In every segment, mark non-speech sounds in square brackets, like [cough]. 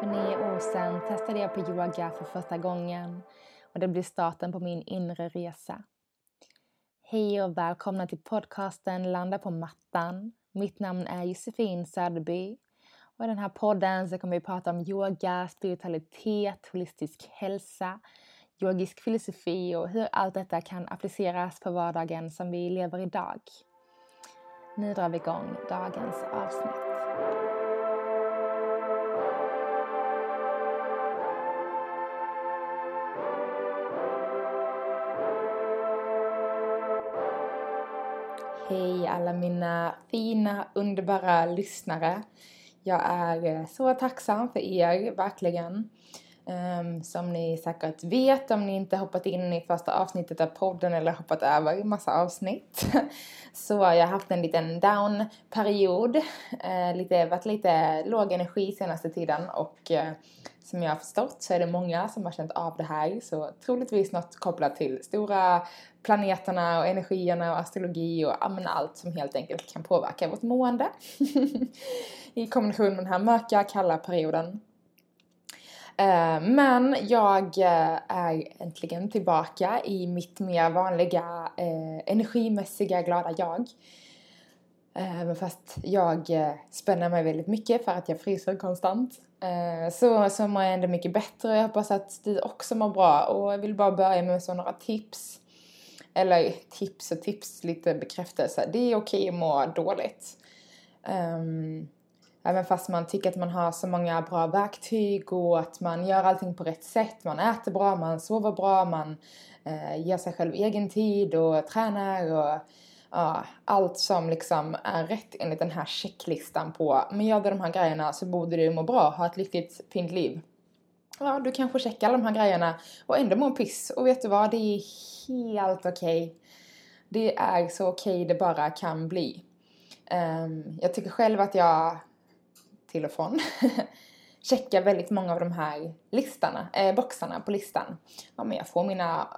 För nio år sedan testade jag på yoga för första gången och det blev starten på min inre resa. Hej och välkomna till podcasten Landa på mattan. Mitt namn är Josefin Söderby och i den här podden så kommer vi prata om yoga, spiritualitet, holistisk hälsa, yogisk filosofi och hur allt detta kan appliceras på vardagen som vi lever idag. Nu drar vi igång dagens avsnitt. Hej alla mina fina, underbara lyssnare. Jag är eh, så tacksam för er, verkligen. Um, som ni säkert vet om ni inte hoppat in i första avsnittet av podden eller hoppat över massa avsnitt. [laughs] så jag har haft en liten down-period. Uh, lite, varit lite låg energi senaste tiden och uh, som jag har förstått så är det många som har känt av det här. Så troligtvis något kopplat till stora planeterna och energierna och astrologi och ja, allt som helt enkelt kan påverka vårt mående. [laughs] I kombination med den här mörka, kalla perioden. Eh, men jag eh, är äntligen tillbaka i mitt mer vanliga eh, energimässiga glada jag. Eh, även fast jag eh, spänner mig väldigt mycket för att jag fryser konstant. Eh, så, så mår jag ändå mycket bättre och jag hoppas att du också mår bra. Och jag vill bara börja med så några tips. Eller tips och tips, lite bekräftelse. Det är okej att må dåligt. Ehm, även fast man tycker att man har så många bra verktyg och att man gör allting på rätt sätt. Man äter bra, man sover bra, man ger sig själv egen tid och tränar och ja, allt som liksom är rätt enligt den här checklistan på men gör du de här grejerna så borde du må bra, ha ett lyckligt, fint liv. Ja, du kanske checkar alla de här grejerna och ändå mår piss. Och vet du vad? Det är helt okej. Okay. Det är så okej okay det bara kan bli. Um, jag tycker själv att jag till och från [laughs] checkar väldigt många av de här listorna, eh, boxarna på listan. Ja, men jag får mina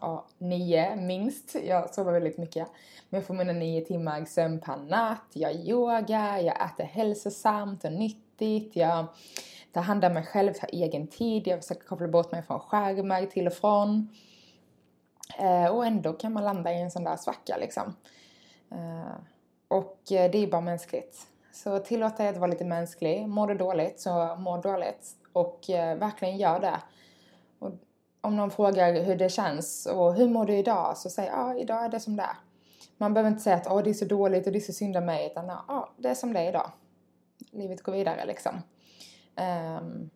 ja, nio minst, jag sover väldigt mycket. Men jag får mina nio timmar sömn per natt, jag yogar, jag äter hälsosamt och nyttigt, jag tar hand om mig själv, tar egen tid, jag försöker koppla bort mig från skärmar till och från. Eh, och ändå kan man landa i en sån där svacka liksom. Eh, och eh, det är bara mänskligt. Så tillåt dig att vara lite mänsklig. Mår du dåligt så må dåligt. Och eh, verkligen gör det. Och om någon frågar hur det känns och hur mår du idag? Så säg ja, ah, idag är det som det är. Man behöver inte säga att oh, det är så dåligt och det är så synd om mig. Utan ja, ah, det är som det är idag. Livet går vidare liksom. Um,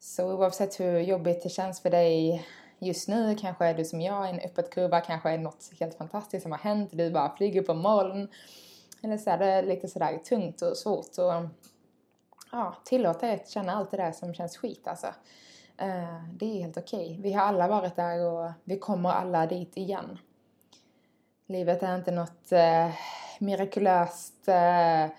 så oavsett hur jobbigt det känns för dig just nu, kanske är du som jag i en uppåtkurva, kanske är det något helt fantastiskt som har hänt, du bara flyger på moln eller så är det lite sådär tungt och svårt och ja, tillåt dig att känna allt det där som känns skit alltså. Eh, det är helt okej. Okay. Vi har alla varit där och vi kommer alla dit igen. Livet är inte något eh, mirakulöst uh,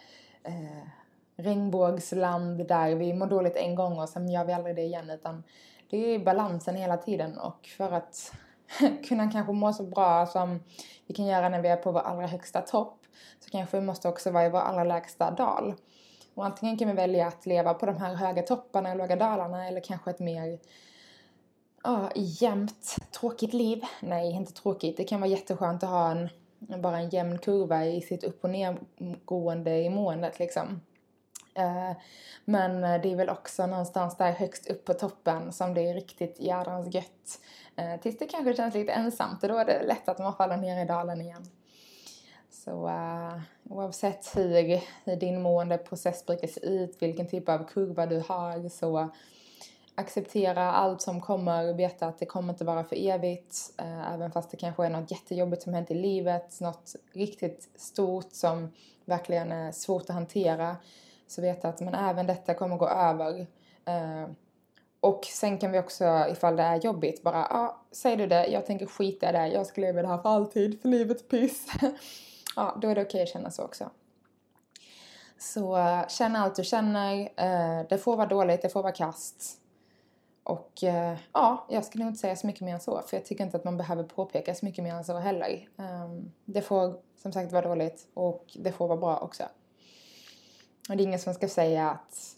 regnbågsland där vi mår dåligt en gång och sen gör vi aldrig det igen utan det är balansen hela tiden och för att [laughs] kunna kanske må så bra som vi kan göra när vi är på vår allra högsta topp så kanske vi måste också vara i vår allra lägsta dal. Och antingen kan vi välja att leva på de här höga topparna och låga dalarna eller kanske ett mer ja, jämnt, tråkigt liv. Nej, inte tråkigt. Det kan vara jätteskönt att ha en, bara en jämn kurva i sitt upp och nedgående i måendet liksom. Eh, men det är väl också någonstans där högst upp på toppen som det är riktigt jädrans gött. Eh, tills det kanske känns lite ensamt och då är det lätt att man faller ner i dalen igen. Så uh, oavsett hur, din måendeprocess brukar se ut, vilken typ av kurva du har, så acceptera allt som kommer, veta att det kommer inte vara för evigt. Uh, även fast det kanske är något jättejobbigt som hänt i livet, något riktigt stort som verkligen är svårt att hantera. Så veta att men även detta kommer gå över. Uh, och sen kan vi också, ifall det är jobbigt, bara ja, ah, säg du det, jag tänker skita i det, jag ska leva det här för alltid, för livet piss. [laughs] ja, då är det okej okay att känna så också. Så uh, känn allt du känner. Uh, det får vara dåligt, det får vara kast. Och uh, ja, jag skulle nog inte säga så mycket mer än så. För jag tycker inte att man behöver påpeka så mycket mer än så heller. Um, det får som sagt vara dåligt och det får vara bra också. Och det är ingen som ska säga att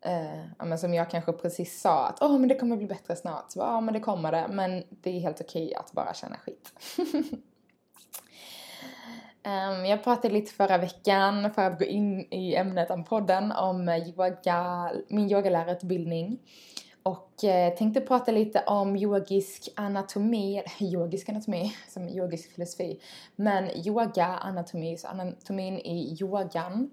eh, men som jag kanske precis sa att åh oh, men det kommer bli bättre snart. Så ja men det kommer det men det är helt okej att bara känna skit. [laughs] um, jag pratade lite förra veckan för att gå in i ämnet om podden om eh, yoga, min yogalärarutbildning. Och eh, tänkte prata lite om yogisk anatomi, [laughs] yogisk anatomi, som yogisk filosofi, men yoga anatomi, så anatomin i yogan.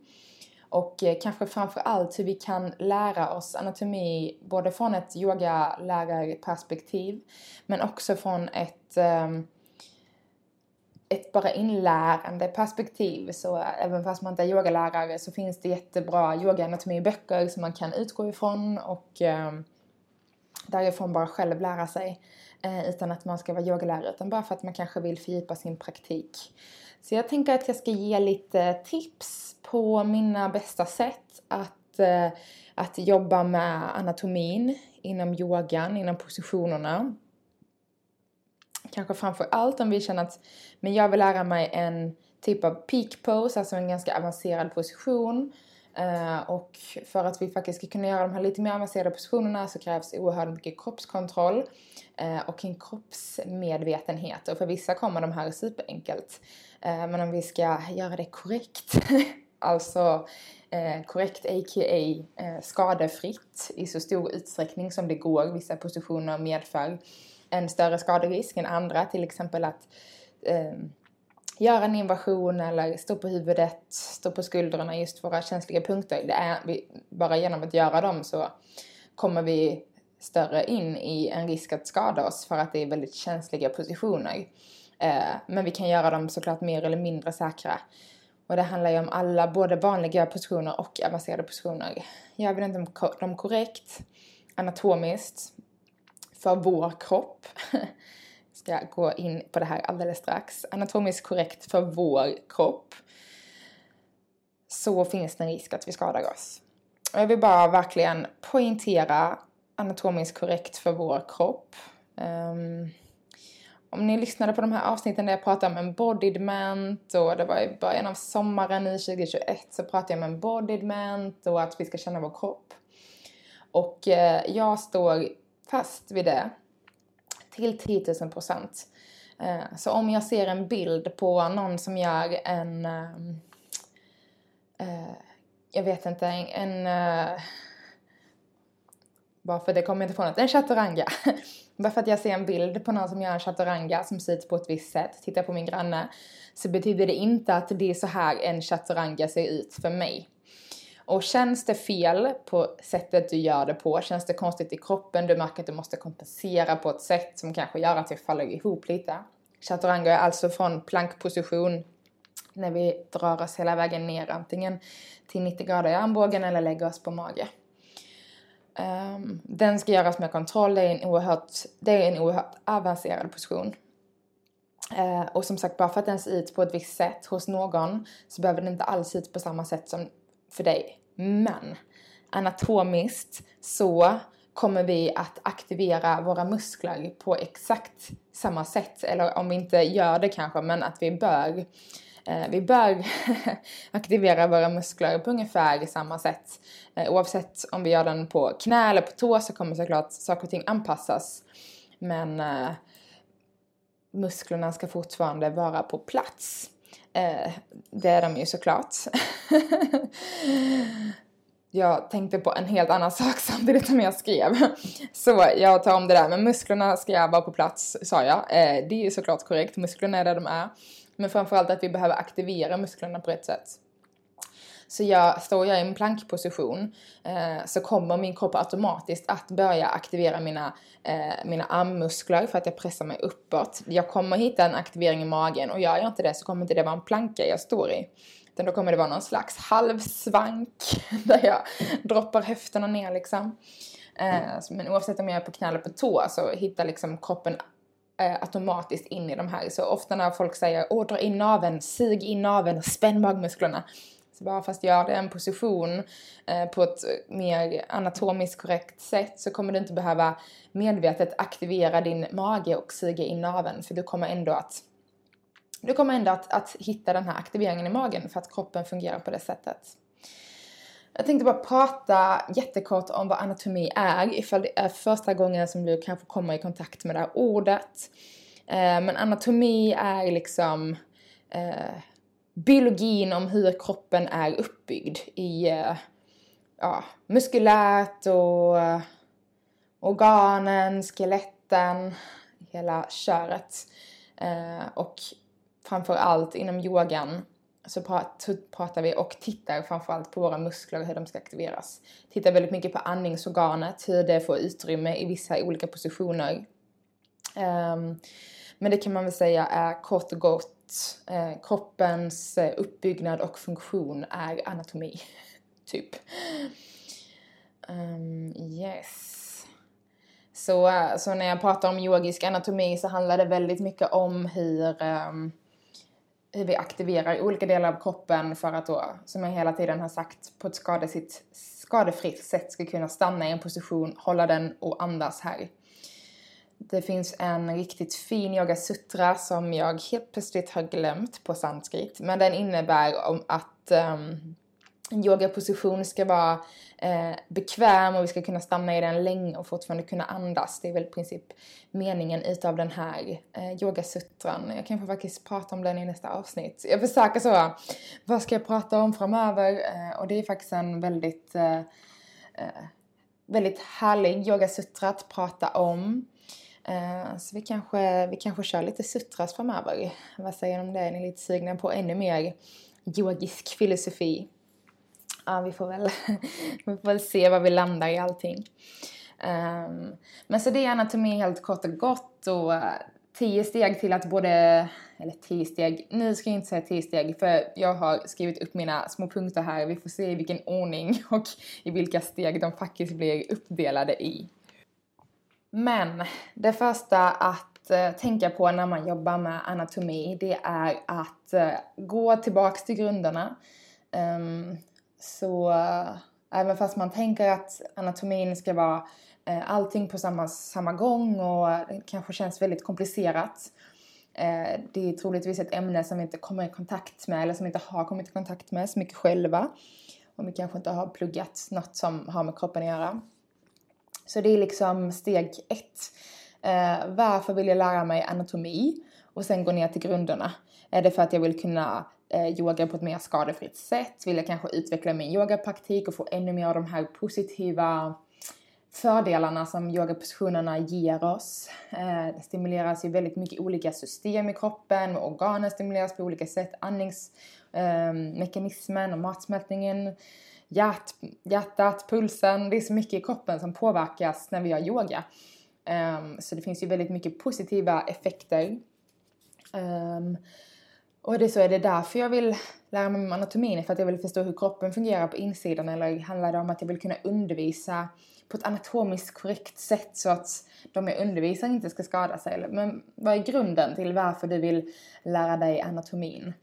Och eh, kanske framför allt hur vi kan lära oss anatomi både från ett yogalärarperspektiv men också från ett um, ett bara inlärande perspektiv så även fast man inte är yogalärare så finns det jättebra yogaanatomiböcker som man kan utgå ifrån och eh, därifrån bara själv lära sig eh, utan att man ska vara yogalärare utan bara för att man kanske vill fördjupa sin praktik. Så jag tänker att jag ska ge lite tips på mina bästa sätt att, eh, att jobba med anatomin inom yogan, inom positionerna. Kanske framför allt om vi känner att men jag vill lära mig en typ av peak pose, alltså en ganska avancerad position Uh, och för att vi faktiskt ska kunna göra de här lite mer avancerade positionerna så krävs oerhört mycket kroppskontroll uh, och en kroppsmedvetenhet. Och för vissa kommer de här superenkelt. Uh, men om vi ska göra det korrekt, [laughs] alltså korrekt a.k.a. skadefritt i så stor utsträckning som det går. Vissa positioner medför en större skaderisk än andra, till exempel att ehm, göra en invasion eller stå på huvudet, stå på skuldrorna, just våra känsliga punkter. Det är, vi, bara genom att göra dem så kommer vi större in i en risk att skada oss för att det är väldigt känsliga positioner. Eh, men vi kan göra dem såklart mer eller mindre säkra. Och det handlar ju om alla, både vanliga positioner och avancerade positioner. Gör vi inte dem korrekt, anatomiskt, för vår kropp [laughs] ska gå in på det här alldeles strax. Anatomiskt korrekt för vår kropp så finns det en risk att vi skadar oss. Och jag vill bara verkligen poängtera anatomiskt korrekt för vår kropp. Um, om ni lyssnade på de här avsnitten där jag pratade om embodiment och det var i början av sommaren i 2021 så pratade jag om embodiment och att vi ska känna vår kropp. Och eh, jag står fast vid det till 10 000 procent. Eh, så om jag ser en bild på någon som gör en, eh, eh jag vet inte, en, eh, bara för det kommer inte på något, en chaturanga. [laughs] bara för att jag ser en bild på någon som gör en chaturanga som ser ut på ett visst sätt, tittar på min granne, så betyder det inte att det är så här en chaturanga ser ut för mig. Och känns det fel på sättet du gör det på, känns det konstigt i kroppen, du märker att du måste kompensera på ett sätt som kanske gör att det faller ihop lite. Chaturanga är alltså från plankposition när vi drar oss hela vägen ner antingen till 90 grader i armbågen eller lägger oss på mage. Um, den ska göras med kontroll, det är en oerhört, det är en oerhört avancerad position. Uh, och som sagt, bara för att den ser ut på ett visst sätt hos någon så behöver den inte alls se ut på samma sätt som för dig. Men anatomiskt så kommer vi att aktivera våra muskler på exakt samma sätt. Eller om vi inte gör det kanske, men att vi bör eh, vi bör [laughs] aktivera våra muskler på ungefär samma sätt. Eh, oavsett om vi gör den på knä eller på tå så kommer såklart saker och ting anpassas. Men eh, musklerna ska fortfarande vara på plats. Eh, det är de ju såklart. [laughs] jag tänkte på en helt annan [laughs] sak samtidigt som jag skrev. Så jag tar om det där. Men musklerna ska vara på plats, sa jag. Eh, det är ju såklart korrekt. Musklerna är där de är. Men framförallt att vi behöver aktivera musklerna på rätt sätt. Så jag, står jag i en plankposition eh, så kommer min kropp automatiskt att börja aktivera mina, eh, mina armmuskler för att jag pressar mig uppåt. Jag kommer hitta en aktivering i magen och gör jag inte det så kommer inte det vara en planka jag står i. Utan då kommer det vara någon slags halvsvank [laughs] där jag droppar höfterna ner liksom. Eh, men oavsett om jag är på knä eller på tå så hittar liksom kroppen eh, automatiskt in i de här. Så ofta när folk säger åh dra in naveln, sug in naveln spänn magmusklerna bara fast gör det en position eh, på ett eh, mer anatomiskt korrekt sätt så kommer du inte behöva medvetet aktivera din mage och suga in naveln för du kommer ändå att du kommer ändå att, att hitta den här aktiveringen i magen för att kroppen fungerar på det sättet. Jag tänkte bara prata jättekort om vad anatomi är, ifall det är första gången som du kanske kommer i kontakt med det här ordet. Eh, men anatomi är liksom eh, biologin om hur kroppen är uppbyggd i eh, ja, muskulärt och eh, organen, skeletten, hela köret. Eh, och framför allt inom yogan så pratar vi och tittar framförallt på våra muskler och hur de ska aktiveras. Tittar väldigt mycket på andningsorganet, hur det får utrymme i vissa olika positioner. Um, men det kan man väl säga är kort och gott eh, kroppens eh, uppbyggnad och funktion är anatomi. [laughs] typ. Um, yes. Så, eh, så när jag pratar om yogisk anatomi så handlar det väldigt mycket om hur um, hur vi aktiverar olika delar av kroppen för att då, som jag hela tiden har sagt, på ett skadesitt, skadefritt sätt ska kunna stanna i en position, hålla den och andas här. Det finns en riktigt fin yoga sutra som jag helt plötsligt har glömt på sanskrit, men den innebär om att um, en yogaposition ska vara eh, bekväm och vi ska kunna stanna i den länge och fortfarande kunna andas. Det är väl i princip meningen utav den här eh, yogasutran. Jag kanske faktiskt prata om den i nästa avsnitt. Jag försöker så, vad ska jag prata om framöver? Eh, och det är faktiskt en väldigt, eh, eh väldigt härlig yogasutra att prata om. Eh, så vi kanske, vi kanske kör lite sutras framöver. Vad säger ni om det? Är ni lite sugna på ännu mer yogisk filosofi? ja, vi får väl, [laughs] vi får väl se var vi landar i allting. Um, men så det är anatomi helt kort och gott och eh, tio steg till att både, eller tio steg, nu ska jag inte säga tio steg för jag har skrivit upp mina små punkter här, vi får se i vilken ordning [laughs] och i vilka steg de faktiskt blir uppdelade i. Men det första att eh, tänka på när man jobbar med anatomi det är att eh, gå tillbaks till grunderna. Um, så eh, även fast man tänker att anatomin ska vara allting på samma, samma gång och det kanske känns väldigt komplicerat. Det är troligtvis ett ämne som vi inte kommer i kontakt med eller som vi inte har kommit i kontakt med så mycket själva. Och vi kanske inte har pluggat något som har med kroppen att göra. Så det är liksom steg ett. Eh, varför vill jag lära mig anatomi? Och sen gå ner till grunderna. Är det för att jag vill kunna eh, yoga på ett mer skadefritt sätt? Vill jag kanske utveckla min yogapraktik och få ännu mer av de här positiva fördelarna som yogapositionerna ger oss. Eh, det stimuleras ju väldigt mycket olika system i kroppen, organen stimuleras på olika sätt, andningsmekanismen eh, och matsmältningen, hjärt, hjärtat, pulsen, det är så mycket i kroppen som påverkas när vi gör yoga. Um, så det finns ju väldigt mycket positiva effekter. Um, och det så är det därför jag vill lära mig om anatomin, för att jag vill förstå hur kroppen fungerar på insidan eller handlar det om att jag vill kunna undervisa på ett anatomiskt korrekt sätt så att de jag undervisar inte ska skada sig? Men vad är grunden till varför du vill lära dig anatomin?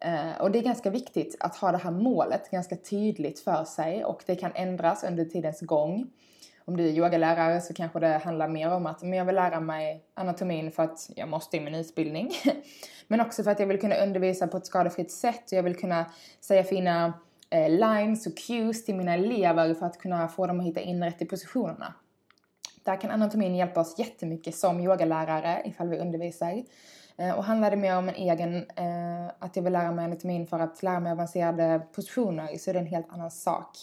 Eh, och det är ganska viktigt att ha det här målet ganska tydligt för sig och det kan ändras under tidens gång om du är yogalärare så kanske det handlar mer om att men jag vill lära mig anatomin för att jag måste i min utbildning. [laughs] men också för att jag vill kunna undervisa på ett skadefritt sätt och jag vill kunna säga fina eh, lines och cues till mina elever för att kunna få dem att hitta in rätt i positionerna. Där kan anatomin hjälpa oss jättemycket som yogalärare ifall vi undervisar. Eh, och handlar det mer om en egen, eh, att jag vill lära mig anatomin för att lära mig avancerade positioner så är det en helt annan sak.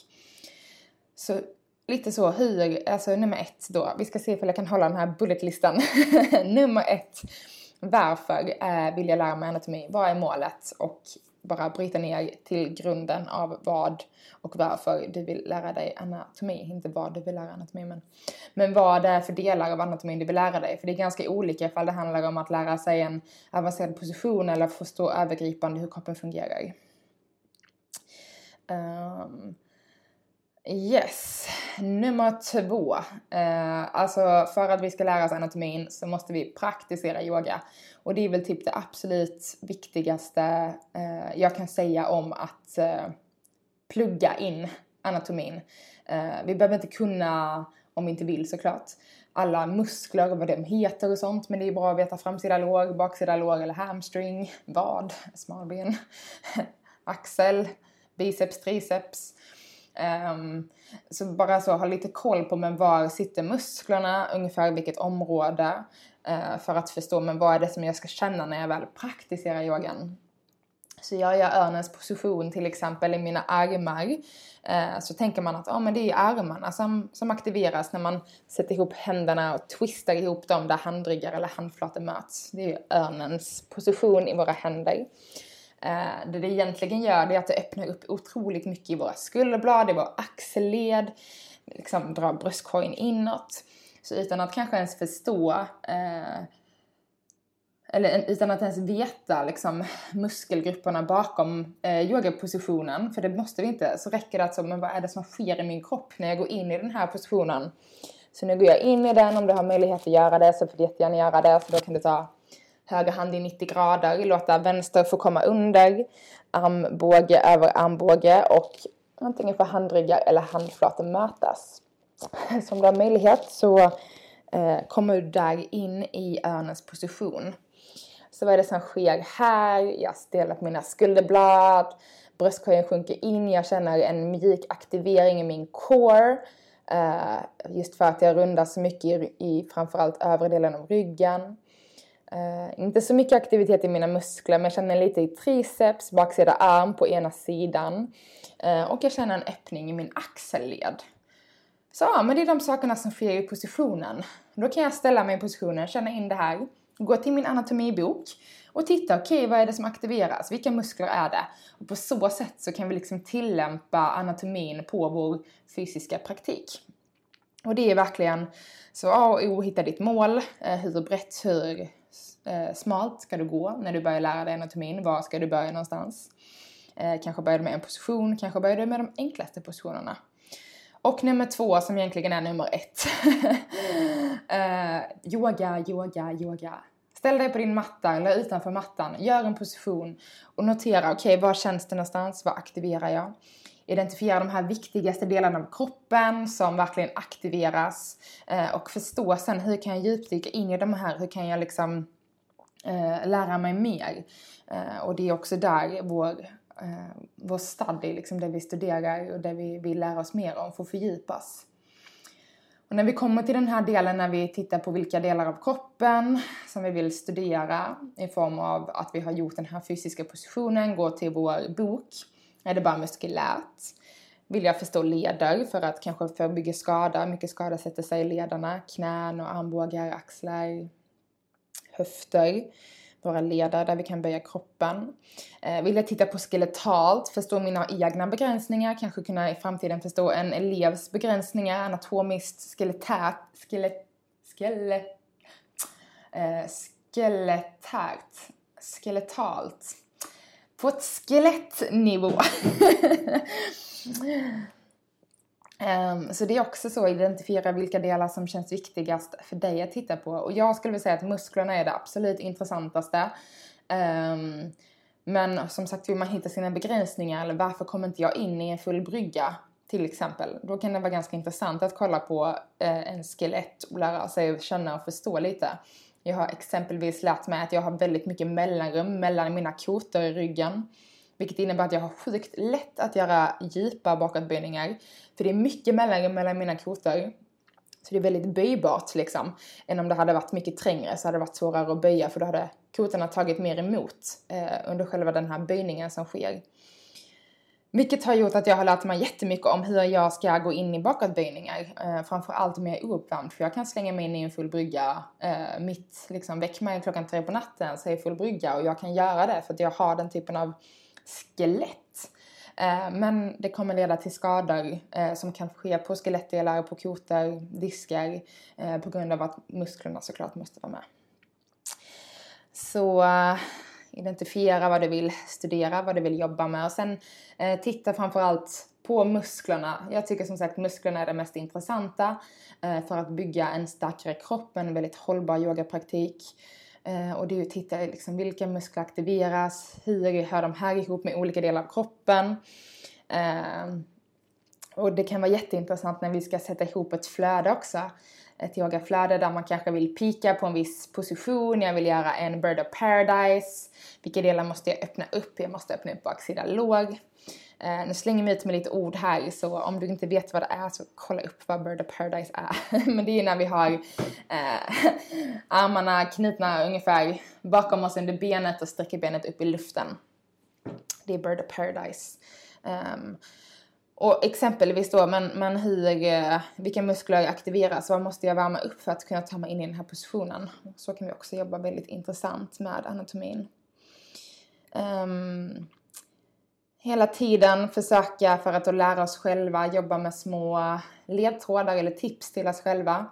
Så lite så hur, alltså nummer ett då, vi ska se ifall jag kan hålla den här bulletlistan. [laughs] nummer ett, varför eh, vill jag lära mig anatomi? Vad är målet? Och bara bryta ner till grunden av vad och varför du vill lära dig anatomi. Inte vad du vill lära anatomi men, men vad det är för delar av anatomin du vill lära dig. För det är ganska olika ifall det handlar om att lära sig en avancerad position eller förstå övergripande hur kroppen fungerar. Um, Yes, nummer två. Eh, alltså för att vi ska lära oss anatomin så måste vi praktisera yoga. Och det är väl typ det absolut viktigaste eh, jag kan säga om att eh, plugga in anatomin. Eh, vi behöver inte kunna, om vi inte vill såklart, alla muskler och vad de heter och sånt. Men det är bra att veta framsida lår, baksida lår eller hamstring, vad, smalben, [laughs] axel, biceps, triceps. Um, så bara så ha lite koll på men var sitter musklerna, ungefär vilket område. Uh, för att förstå men vad är det som jag ska känna när jag väl praktiserar yogan. Så gör jag örnens position till exempel i mina armar eh, så tänker man att oh, men det är armarna som, som aktiveras när man sätter ihop händerna och twistar ihop dem där handryggar eller handflator möts. Det är örnens position i våra händer. Eh, det det egentligen gör det är att det öppnar upp otroligt mycket i våra skulderblad, i vår axelled, liksom drar bröstkorgen inåt. Så utan att kanske ens förstå eh, eller utan att ens veta liksom, muskelgrupperna bakom eh, yogapositionen, för det måste vi inte, så räcker det att så, men vad är det som sker i min kropp när jag går in i den här positionen? Så nu går jag in i den, om du har möjlighet att göra det så får du jättegärna göra det, så då kan du ta höger hand i 90 grader, låta vänster få komma under, armbåge över armbåge och antingen få handryggar eller handflator mötas. [laughs] Så om du har möjlighet så eh, kommer du där in i örnens position. Så vad är det som sker här? Jag ställer på mina skulderblad, bröstkorgen sjunker in, jag känner en mjuk aktivering i min core. Eh, just för att jag rundar så mycket i, i framförallt övre delen av ryggen. Uh, inte så mycket aktivitet i mina muskler men jag känner lite i triceps, baksida arm på ena sidan. Uh, och jag känner en öppning i min axelled. Så ja, men det är de sakerna som sker i positionen. Då kan jag ställa mig i positionen, känna in det här, gå till min anatomibok och titta, okej okay, vad är det som aktiveras? Vilka muskler är det? Och på så sätt så kan vi liksom tillämpa anatomin på vår fysiska praktik. Och det är verkligen så A och O, hitta ditt mål. Eh, hur brett, hur eh, smalt ska du gå när du börjar lära dig anatomin? Var ska du börja någonstans? Eh, kanske börjar du med en position, kanske börjar du med de enklaste positionerna. Och nummer två som egentligen är nummer ett. [laughs] eh, yoga, yoga, yoga. Ställ dig på din matta eller utanför mattan, gör en position och notera, okej, okay, var känns det någonstans? Vad aktiverar jag? Identifiera de här viktigaste delarna av kroppen som verkligen aktiveras eh, och förstå sen hur kan jag djupdyka in i de här, hur kan jag liksom Eh, lära mig mer. Eh, och det är också där vår, eh, vår study, liksom det vi studerar och det vi vill lära oss mer om, får fördjupas. Och när vi kommer till den här delen när vi tittar på vilka delar av kroppen som vi vill studera i form av att vi har gjort den här fysiska positionen, går till vår bok, är det bara muskulärt. Vill jag förstå leder för att kanske förebygga skada, mycket skada sätter sig i lederna, knän och armbågar, axlar, höfter, våra leder där vi kan böja kroppen. Eh, vill jag titta på skeletalt, förstå mina egna begränsningar, kanske kunna i framtiden förstå en elevs begränsningar, anatomiskt, skeletärt, skelet, skelet, eh, skeletärt, skeletalt. På ett skelettnivå. [laughs] Um, så det är också så att identifiera vilka delar som känns viktigast för dig att titta på. Och jag skulle vilja säga att musklerna är det absolut intressantaste. Um, men som sagt, vill man hitta sina begränsningar eller varför kommer inte jag in i en full brygga till exempel. Då kan det vara ganska intressant att kolla på eh, en skelett och lära sig känna och förstå lite. Jag har exempelvis lärt mig att jag har väldigt mycket mellanrum mellan mina kotor i ryggen. Vilket innebär att jag har sjukt lätt att göra djupa bakåtböjningar. För det är mycket mellanrum mellan mina kotor. Så det är väldigt böjbart liksom. Än om det hade varit mycket trängre så hade det varit svårare att böja för då hade kotorna tagit mer emot eh, under själva den här böjningen som sker. Vilket har gjort att jag har lärt mig jättemycket om hur jag ska gå in i bakåtböjningar. Eh, framförallt om jag är ouppvärmd för jag kan slänga mig in i en full brygga eh, mitt, liksom väck mig klockan tre på natten så är full brygga och jag kan göra det för att jag har den typen av skelett. Eh, men det kommer leda till skador eh, som kan ske på skelettdelar, på kotor, diskar eh, på grund av att musklerna såklart måste vara med. Så identifiera vad du vill studera, vad du vill jobba med och sen titta framförallt på musklerna. Jag tycker som sagt musklerna är det mest intressanta för att bygga en starkare kropp, en väldigt hållbar yogapraktik. Eh, och det är ju att titta liksom, vilka muskler aktiveras, hur hör de här ihop med olika delar av kroppen. Eh, och det kan vara jätteintressant när vi ska sätta ihop ett flöde också. Ett yogaflöde där man kanske vill pika på en viss position, jag vill göra en bird of paradise. Vilka delar måste jag öppna upp? Jag måste öppna upp baksida låg. Eh, nu slänger jag ut med lite ord här så om du inte vet vad det är så kolla upp vad Bird of Paradise är. [laughs] Men det är när vi har eh, armarna knutna ungefär bakom oss under benet och sträcker benet upp i luften. Det är Bird of Paradise. Um, och exempelvis då, men, men hur, eh, vilka muskler aktiveras? Vad måste jag värma upp för att kunna ta mig in i den här positionen? Så kan vi också jobba väldigt intressant med anatomin. Um, hela tiden försöka för att lära oss själva jobba med små ledtrådar eller tips till oss själva.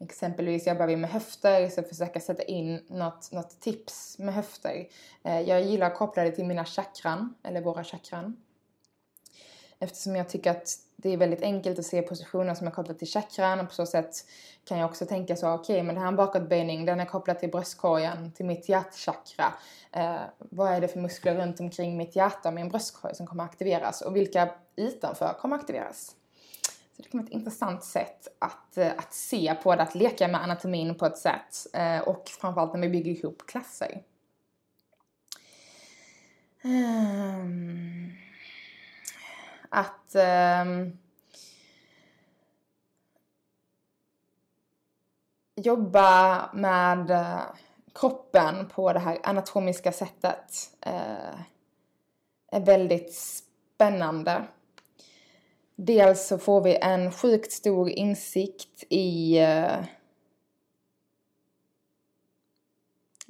Exempelvis jobbar vi med höfter, så försöka sätta in något, något tips med höfter. Eh, jag gillar att koppla det till mina chakran, eller våra chakran. Eftersom jag tycker att det är väldigt enkelt att se positioner som är kopplade till chakran och på så sätt kan jag också tänka så, okej okay, men det här är en bakåtböjning, den är kopplad till bröstkorgen, till mitt hjärtchakra. Eh, vad är det för muskler runt omkring mitt hjärta och min bröstkorg som kommer aktiveras och vilka utanför kommer aktiveras? Så det kommer ett intressant sätt att, eh, att se på det, att leka med anatomin på ett sätt eh, och framförallt när vi bygger ihop klasser. Um att eh, jobba med eh, kroppen på det här anatomiska sättet eh, är väldigt spännande. Dels så får vi en sjukt stor insikt i eh,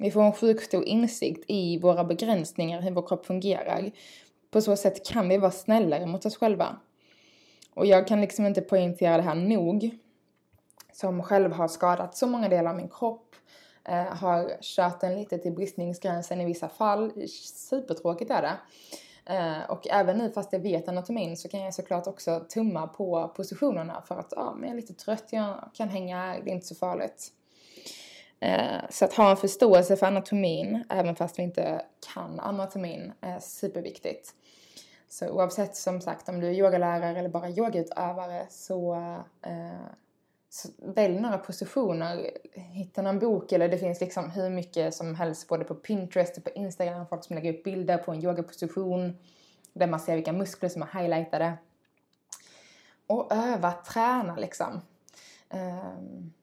Vi får en sjukt stor insikt i våra begränsningar, hur vår kropp fungerar. På så sätt kan vi vara snällare mot oss själva. Och jag kan liksom inte poängtera det här nog. Som själv har skadat så många delar av min kropp. Eh, har kört den lite till bristningsgränsen i vissa fall. Supertråkigt är det. Eh, och även nu fast jag vet anatomin så kan jag såklart också tumma på positionerna för att ah, men jag är lite trött, jag kan hänga det är inte så farligt. Eh, så att ha en förståelse för anatomin, även fast vi inte kan anatomin, är superviktigt. Så oavsett som sagt om du är yogalärare eller bara yogautövare så, eh, så välj några positioner. Hitta någon bok eller det finns liksom hur mycket som helst både på Pinterest och på Instagram. Folk som lägger upp bilder på en yogaposition där man ser vilka muskler som är highlightade. Och öva, träna liksom. Um,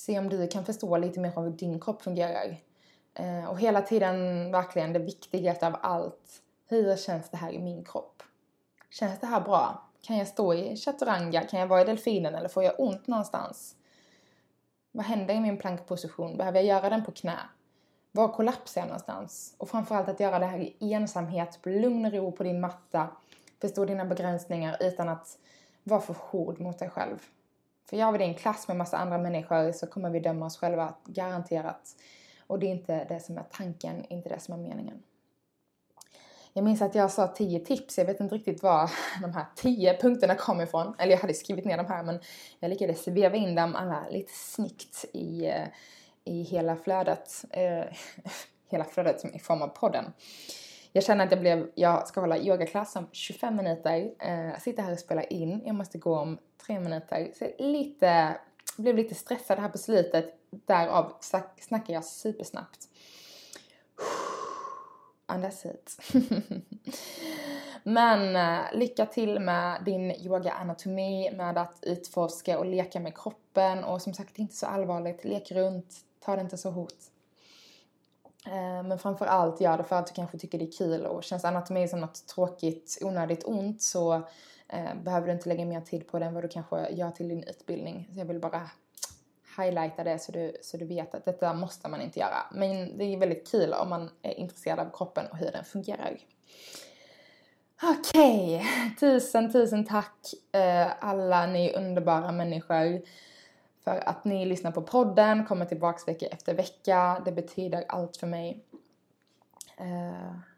se om du kan förstå lite mer hur din kropp fungerar. Eh, och hela tiden verkligen det viktigaste av allt hur känns det här i min kropp? Känns det här bra? Kan jag stå i chaturanga? Kan jag vara i delfinen eller får jag ont någonstans? Vad händer i min plankposition? Behöver jag göra den på knä? Var kollapsar jag någonstans? Och framförallt att göra det här i ensamhet, lugn och ro på din matta. Förstå dina begränsningar utan att vara för hård mot dig själv. För gör vi det i en klass med massa andra människor så kommer vi döma oss själva garanterat. Och det är inte det som är tanken, inte det som är meningen. Jag minns att jag sa tio tips, jag vet inte riktigt var [laughs] de här tio punkterna kom ifrån. Eller jag hade skrivit ner dem här men jag lyckades veva in dem alla lite snyggt i, eh, i hela flödet. Eh, [laughs] hela flödet som i form av podden. Jag känner att jag blev, jag ska hålla yogaklass om 25 minuter, eh, sitta här och spela in, jag måste gå om tre minuter. Så lite, blev lite stressad här på slutet, därav snackar jag supersnabbt [sighs] andas ut. [laughs] Men uh, lycka till med din yoga-anatomi, med att utforska och leka med kroppen och som sagt det är inte så allvarligt, lek runt, ta det inte så hårt. Uh, men framförallt, gör det för att du kanske tycker det är kul och känns anatomi som något tråkigt, onödigt ont så Eh, behöver du inte lägga mer tid på det än vad du kanske gör till din utbildning. Så jag vill bara highlighta det så du, så du vet att detta måste man inte göra. Men det är väldigt kul om man är intresserad av kroppen och hur den fungerar. Okej, okay. tusen tusen tack eh, alla ni underbara människor för att ni lyssnar på podden, kommer tillbaks vecka efter vecka. Det betyder allt för mig. Eh,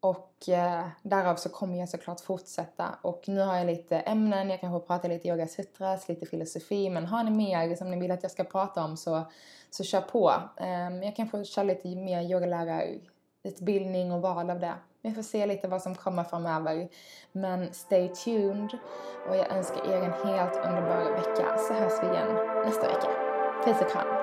och eh, därav så kommer jag såklart fortsätta. Och nu har jag lite ämnen, jag kanske pratar lite yoga sutras, lite filosofi. Men har ni mer som ni vill att jag ska prata om så, så kör på. Eh, jag kanske kör lite mer yogalärarutbildning och val av det. Vi får se lite vad som kommer framöver. Men stay tuned. Och jag önskar er en helt underbar vecka. Så hörs vi igen nästa vecka. Puss och kram.